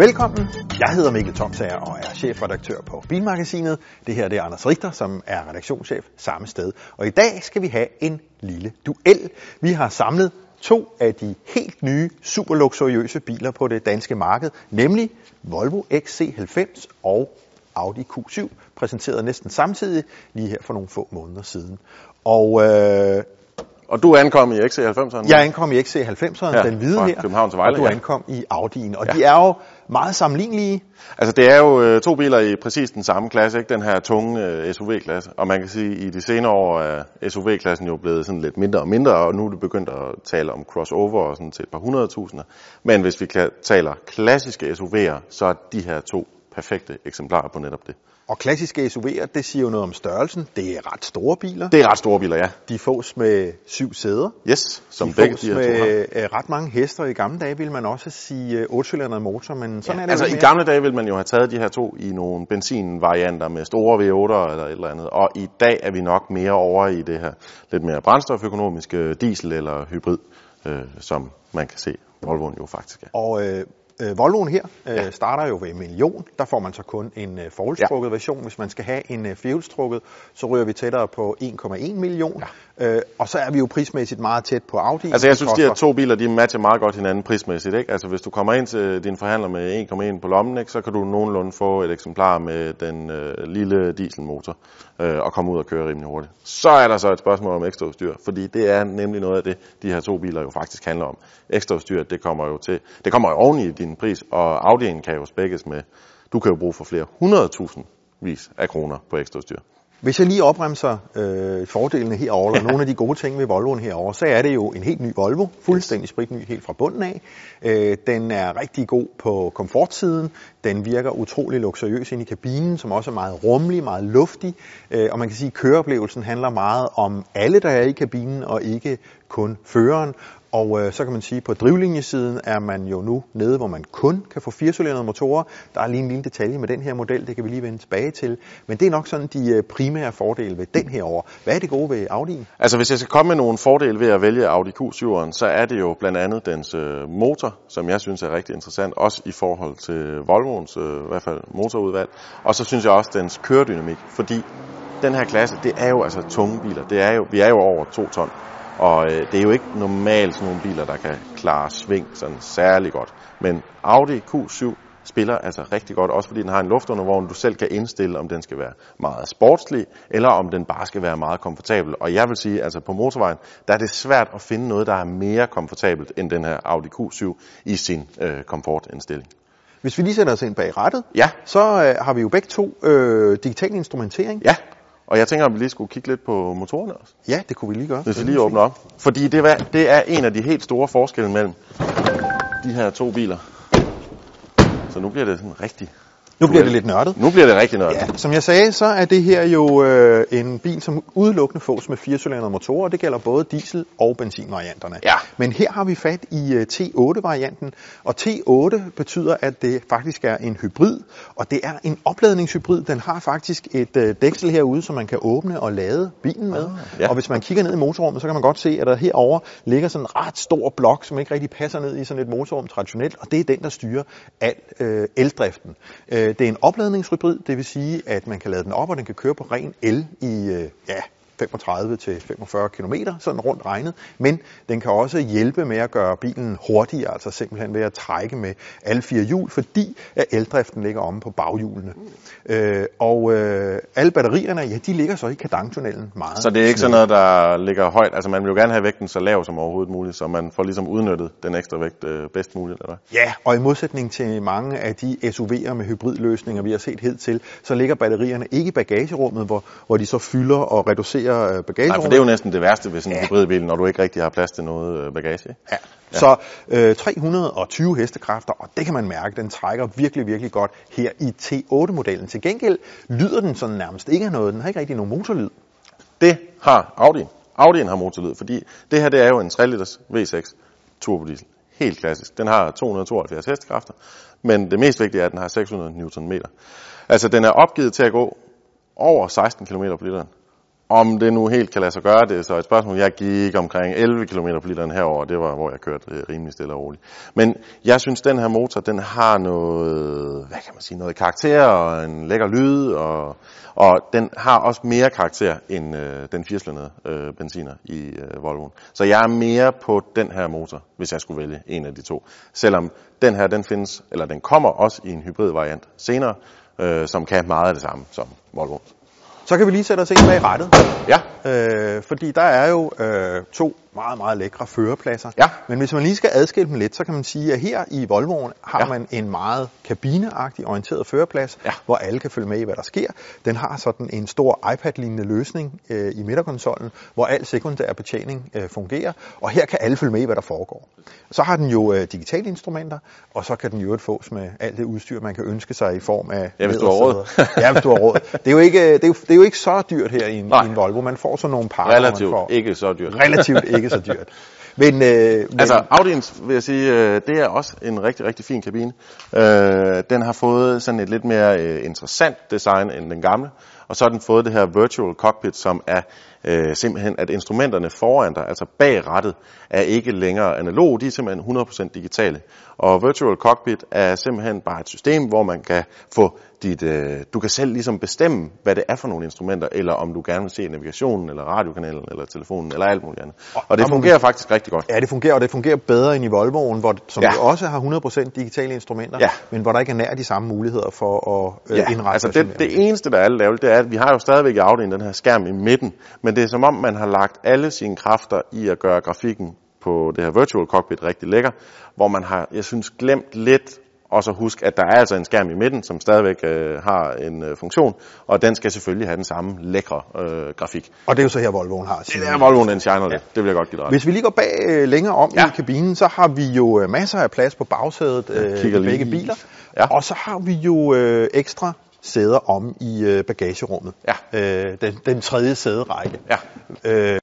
Velkommen. Jeg hedder Mikkel Tomsager og er chefredaktør på Bilmagasinet. Det her det er Anders Richter, som er redaktionschef samme sted. Og i dag skal vi have en lille duel. Vi har samlet to af de helt nye, super luksuriøse biler på det danske marked, nemlig Volvo XC90 og Audi Q7, præsenteret næsten samtidig lige her for nogle få måneder siden. Og øh, og du ankom i XC90'eren? jeg ankom i XC90'eren, Ja, ja, den hvide her, København til Vejle, og du ja. ankom i Audi'en. Og Ja. de er jo meget sammenlignelige. Altså det er jo øh, to biler i præcis den samme klasse, ikke? den her tunge øh, SUV-klasse. Og man kan sige, at i de senere år er SUV-klassen jo blevet sådan lidt mindre og mindre, og nu er det begyndt at tale om crossover og sådan til et par hundredtusinder. Men hvis vi taler klassiske SUV'er, så er de her to perfekte eksemplarer på netop det. Og klassiske SUV'er, det siger jo noget om størrelsen. Det er ret store biler. Det er ret store biler, ja. De fås med syv sæder. Yes, som de begge fås de her to har. med øh, ret mange hester. I gamle dage ville man også sige øh, 8 motor, men sådan Ja, er det altså i gamle dage ville man jo have taget de her to i nogle benzinvarianter med store V8'er eller et eller andet. Og i dag er vi nok mere over i det her lidt mere brændstoføkonomiske diesel eller hybrid, øh, som man kan se Volvoen jo faktisk er. Og øh, øh, Volvoen her øh, ja. starter jo ved en million. Der får man så kun en øh, forholdstrukket ja. version. Hvis man skal have en øh, firehjulstrukket, så ryger vi tættere på 1,1 million. Ja. Øh, og så er vi jo prismæssigt meget tæt på Audi. Altså jeg synes, de her koster- to biler, de matcher meget godt hinanden prismæssigt. Ikke? Altså hvis du kommer ind til din forhandler med 1,1 på lommen, ikke, så kan du nogenlunde få et eksemplar med den øh, lille dieselmotor øh, og komme ud og køre rimelig hurtigt. Så er der så et spørgsmål om ekstraudstyr, fordi det er nemlig noget af det, de her to biler jo faktisk handler om. Ekstraudstyr, det kommer jo til, det kommer jo oven i din pris, og Audi'en kan jo spækkes med, du kan jo bruge for flere hundredtusind vis af kroner på ekstraudstyr. Hvis jeg lige opremser øh, fordelene herover eller nogle af de gode ting ved Volvoen herover, så er det jo en helt ny Volvo, fuldstændig spritny helt fra bunden af. Øh, den er rigtig god på komfortsiden, den virker utrolig luksuriøs ind i kabinen, som også er meget rummelig, meget luftig, øh, og man kan sige, at køreoplevelsen handler meget om alle, der er i kabinen, og ikke kun føreren. Og øh, så kan man sige, at på drivlinjesiden er man jo nu nede, hvor man kun kan få firecylindrede motorer. Der er lige en lille detalje med den her model, det kan vi lige vende tilbage til. Men det er nok sådan de øh, primære fordele ved den her over. Hvad er det gode ved Audi'en? Altså hvis jeg skal komme med nogle fordele ved at vælge Audi Q7'eren, så er det jo blandt andet dens øh, motor, som jeg synes er rigtig interessant, også i forhold til Volvoens øh, i hvert fald motorudvalg. Og så synes jeg også dens køredynamik, fordi den her klasse, det er jo altså tunge biler. Det er jo, vi er jo over 2 ton. Og øh, det er jo ikke normalt sådan nogle biler, der kan klare sving sådan særlig godt. Men Audi Q7 spiller altså rigtig godt, også fordi den har en luftundervogn, du selv kan indstille, om den skal være meget sportslig, eller om den bare skal være meget komfortabel. Og jeg vil sige, altså på motorvejen, der er det svært at finde noget, der er mere komfortabelt end den her Audi Q7 i sin øh, komfortindstilling. Hvis vi lige sætter os ind bag rattet, Ja, så øh, har vi jo begge to øh, digital instrumentering. ja. Og jeg tænker, at vi lige skulle kigge lidt på motorerne også. Ja, det kunne vi lige gøre. Hvis vi lige åbner op. Fordi det, var, det er en af de helt store forskelle mellem de her to biler. Så nu bliver det sådan rigtig... Nu bliver det lidt nørdet. Nu bliver det rigtig nørdet. Ja, som jeg sagde, så er det her jo øh, en bil, som udelukkende fås med firecylindrede motorer, og det gælder både diesel- og benzinvarianterne. Ja. Men her har vi fat i øh, T8-varianten, og T8 betyder, at det faktisk er en hybrid, og det er en opladningshybrid. Den har faktisk et øh, dæksel herude, som man kan åbne og lade bilen med. ja. Og hvis man kigger ned i motorrummet, så kan man godt se, at der herover ligger sådan en ret stor blok, som ikke rigtig passer ned i sådan et motorrum traditionelt, og det er den, der styrer al øh, eldriften. Øh, Øh, det er en opladningshybrid, det vil sige, at man kan lade den op, og den kan køre på ren el i øh, ja, 35 til 45 km, sådan rundt regnet. Men den kan også hjælpe med at gøre bilen hurtigere, altså simpelthen ved at trække med alle fire hjul, fordi at eldriften ligger omme på baghjulene. Øh, og øh, alle batterierne, ja, de ligger så i kardantunnelen meget. Så det er ikke sådan noget, der ligger højt. Altså man vil jo gerne have vægten så lav som overhovedet muligt, så man får ligesom udnyttet den ekstra vægt øh, bedst muligt. Eller? Ja, og i modsætning til mange af de SUV'er med hybridløsninger, vi har set hidtil, så ligger batterierne ikke i bagagerummet, hvor, hvor de så fylder og reducerer øh, Nej, bagagerummet. for det er jo næsten det værste ved sådan en Ja. hybridbil, når du ikke rigtig har plads til noget øh, bagage. ikke? Ja. Så øh, 320 hestekræfter, og det kan man mærke, den trækker virkelig, virkelig godt her i T8-modellen. Til gengæld lyder den sådan nærmest ikke af noget. Den har ikke rigtig nogen motorlyd. Det har Audi. Audien har motorlyd, fordi det her det er jo en 3 liters V6 turbodiesel. Helt klassisk. Den har 272 hestekræfter, men det mest vigtige er, at den har 600 Nm. Altså den er opgivet til at gå over 16 km på literen om det nu helt kan lade sig gøre, det er så et spørgsmål. Jeg gik omkring 11 km på literen herover, det var, hvor jeg kørte øh, rimelig stille og roligt. Men jeg synes, den her motor, den har noget, hvad kan man sige, noget karakter og en lækker lyd, og, og den har også mere karakter end øh, den firecylindrede øh, benziner i øh, Volvoen. Så jeg er mere på den her motor, hvis jeg skulle vælge en af de to. Selvom den her, den findes, eller den kommer også i en hybrid variant senere, øh, som kan meget af det samme som Volvo. Så kan vi lige sætte os ind bag rettet. Ja. Øh, fordi der er jo øh, to meget, meget lækre førerpladser. Ja. Men hvis man lige skal adskille dem lidt, så kan man sige, at her i Volvoen har Ja. man en meget kabineagtig orienteret førerplads, Ja. hvor alle kan følge med i, hvad der sker. Den har sådan en stor iPad-lignende løsning øh, i midterkonsollen, hvor al sekundær betjening øh, fungerer, og her kan alle følge med i, hvad der foregår. Så har den jo øh, digitale instrumenter, og så kan den jo fås med alt det udstyr, man kan ønske sig i form af Ja, hvis du har råd. ja, hvis du har råd. Det er jo ikke, det er jo, det er jo ikke så dyrt her i en, Nej. i en Volvo. Man får sådan nogle pakker, Relativt får ikke så dyrt. relativt ikke ikke så dyrt. Men, øh, men Altså Audi'ens, vil jeg sige, øh, det er også en rigtig, rigtig fin kabine. Øh, den har fået sådan et lidt mere øh, interessant design end den gamle. Og så har den fået det her virtual cockpit, som er øh, simpelthen, at instrumenterne foran dig, altså bag rattet, er ikke længere analog, de er simpelthen 100% digitale. Og virtual cockpit er simpelthen bare et system, hvor man kan få dit, øh, du kan selv ligesom bestemme, hvad det er for nogle instrumenter, eller om du gerne vil se navigationen, eller radiokanalen, eller telefonen, eller alt muligt andet. Og det fungerer faktisk rigtig godt. Ja, det fungerer, og det fungerer bedre end i Volvoen, hvor, som Ja. også har 100% digitale instrumenter, Ja. men hvor der ikke er nær de samme muligheder for at øh, Ja, indrette altså det, det eneste, der er ærgerligt, det er, at vi har jo stadigvæk i Audi'en den her skærm i midten, men det er som om, man har lagt alle sine kræfter i at gøre grafikken på det her virtual cockpit rigtig lækker, hvor man har, jeg synes, glemt lidt også at huske, at der er altså en skærm i midten, som stadigvæk øh, har en øh, funktion, og den skal selvfølgelig have den samme lækre øh, grafik. Og det er jo så her, Volvoen har Det sin. er Volvoen, den shiner lidt. Det vil jeg godt give dig. Hvis vi lige går bag øh, længere om ja. I kabinen, så har vi jo øh, masser af plads på bagsædet øh, i begge biler. Ja. Og så har vi jo øh, ekstra sæder om i øh, bagagerummet. Ja. Øh, den, den tredje sæderække. Ja. Øh,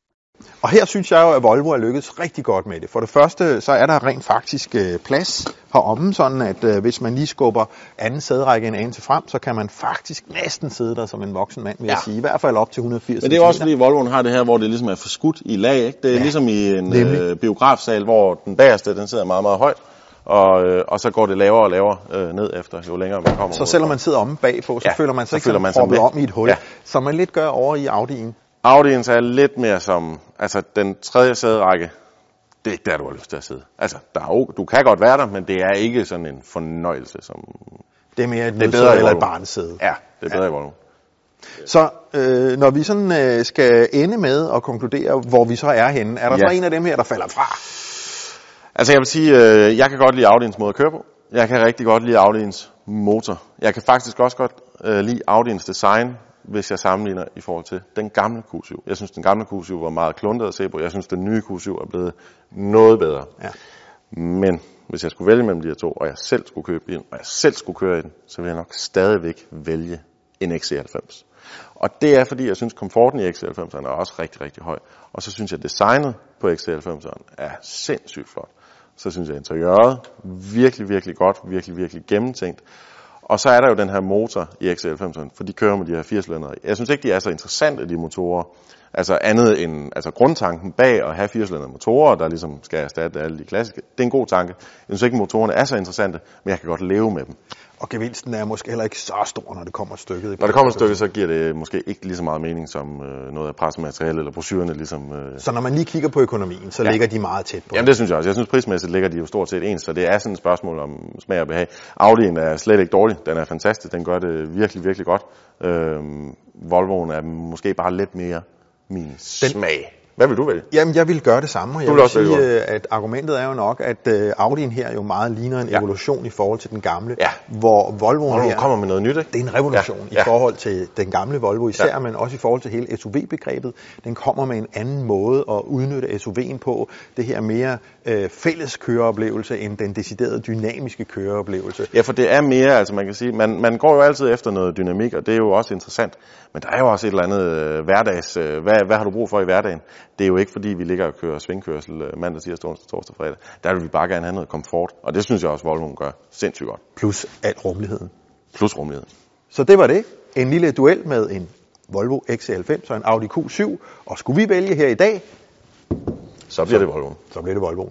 og her synes jeg jo, at Volvo er lykkedes rigtig godt med det. For det første, så er der rent faktisk øh, plads heromme, sådan at øh, hvis man lige skubber anden sæderække en anelse til frem, så kan man faktisk næsten sidde der som en voksen mand, vil ja. Jeg sige. I hvert fald op til 180 Men det er også fordi Volvoen har det her, hvor det ligesom er forskudt i lag. Ikke? Det er Ja, ja, ligesom i en nemlig. øh, biografsal, hvor den bagerste den sidder meget, meget højt. Og, øh, og så går det lavere og lavere øh, ned efter, jo længere man kommer. Så selvom man sidder omme bagpå, så ja, føler man sig så ikke føler man proppet om i et hul, ja. Som man lidt gør over i Audi'en. Audi'en er lidt mere som, altså den tredje sæderække, det er ikke der, du har lyst til at sidde. Altså, der er, jo- du kan godt være der, men det er ikke sådan en fornøjelse, som... Det er mere et nødsæde bedre eller et Volvo. barnesæde. Ja, det er bedre ja. i Volvo. Så øh, når vi sådan øh, skal ende med at konkludere, hvor vi så er henne, er der Ja. så en af dem her, der falder fra? Altså jeg vil sige, øh, jeg kan godt lide Audi'ens måde at køre på. Jeg kan rigtig godt lide Audi'ens motor. Jeg kan faktisk også godt øh, lide Audi'ens design, hvis jeg sammenligner i forhold til den gamle Q7. Jeg synes, den gamle Q7 var meget kluntet at se på. Jeg synes, den nye Q7 er blevet noget bedre. Ja. Men hvis jeg skulle vælge mellem de her to, og jeg selv skulle købe en, og jeg selv skulle køre i den, så ville jeg nok stadigvæk vælge en XC90. Og det er, fordi jeg synes, komforten i XC90'erne er også rigtig, rigtig høj. Og så synes jeg, designet på XC90'eren er sindssygt flot. Så synes jeg, interiøret virkelig, virkelig godt, virkelig, virkelig gennemtænkt. Og så er der jo den her motor i XC90'eren, for de kører med de her 80 cylindre. Jeg synes ikke, de er så interessante, de motorer. Altså andet end altså grundtanken bag at have 80 cylindre motorer, der ligesom skal erstatte alle de klassiske. Det er en god tanke. Jeg synes ikke, motorerne er så interessante, men jeg kan godt leve med dem. Og gevinsten er måske heller ikke så stor, når det kommer stykket. Når det kommer et stykke, så giver det måske ikke lige så meget mening som øh, noget af pressemateriale eller brochurerne. Ligesom, øh. Så når man lige kigger på økonomien, så ja. Ligger de meget tæt på. Jamen det synes jeg også. Jeg synes prismæssigt ligger de jo stort set ens, så det er sådan et spørgsmål om smag og behag. Audi'en er slet ikke dårlig. Den er fantastisk. Den gør det virkelig, virkelig godt. Øhm, Volvoen er måske bare lidt mere min smag. Hvad vil du vælge? Jamen, jeg vil gøre det samme, og jeg Du vil vil også sige, vælge øh, at argumentet er jo nok, at øh, Audi'en her jo meget ligner en Ja. evolution i forhold til den gamle, Ja. hvor Volvoen Volvo her, kommer med noget nyt, ikke? det er en revolution Ja, i ja. forhold til den gamle Volvo især, Ja. men også i forhold til hele SUV-begrebet. Den kommer med en anden måde at udnytte SUV'en på, det her mere øh, fælles køreoplevelse end den deciderede dynamiske køreoplevelse. Ja, for det er mere, altså man kan sige, man, man går jo altid efter noget dynamik, og det er jo også interessant. Men der er jo også et eller andet øh, hverdags, øh, hvad, hvad har du brug for i hverdagen? Det er jo ikke fordi, vi ligger og kører svingkørsel øh, mandag, tirsdag, onsdag, torsdag, fredag. Der vil vi bare gerne have noget komfort, og det synes jeg også, Volvoen gør sindssygt godt. Plus al rummeligheden. Plus rummelighed. Så det var det. En lille duel med en Volvo XC90 og en Audi Q7. Og skulle vi vælge her i dag, Så bliver det Volvo. så bliver det Volvo.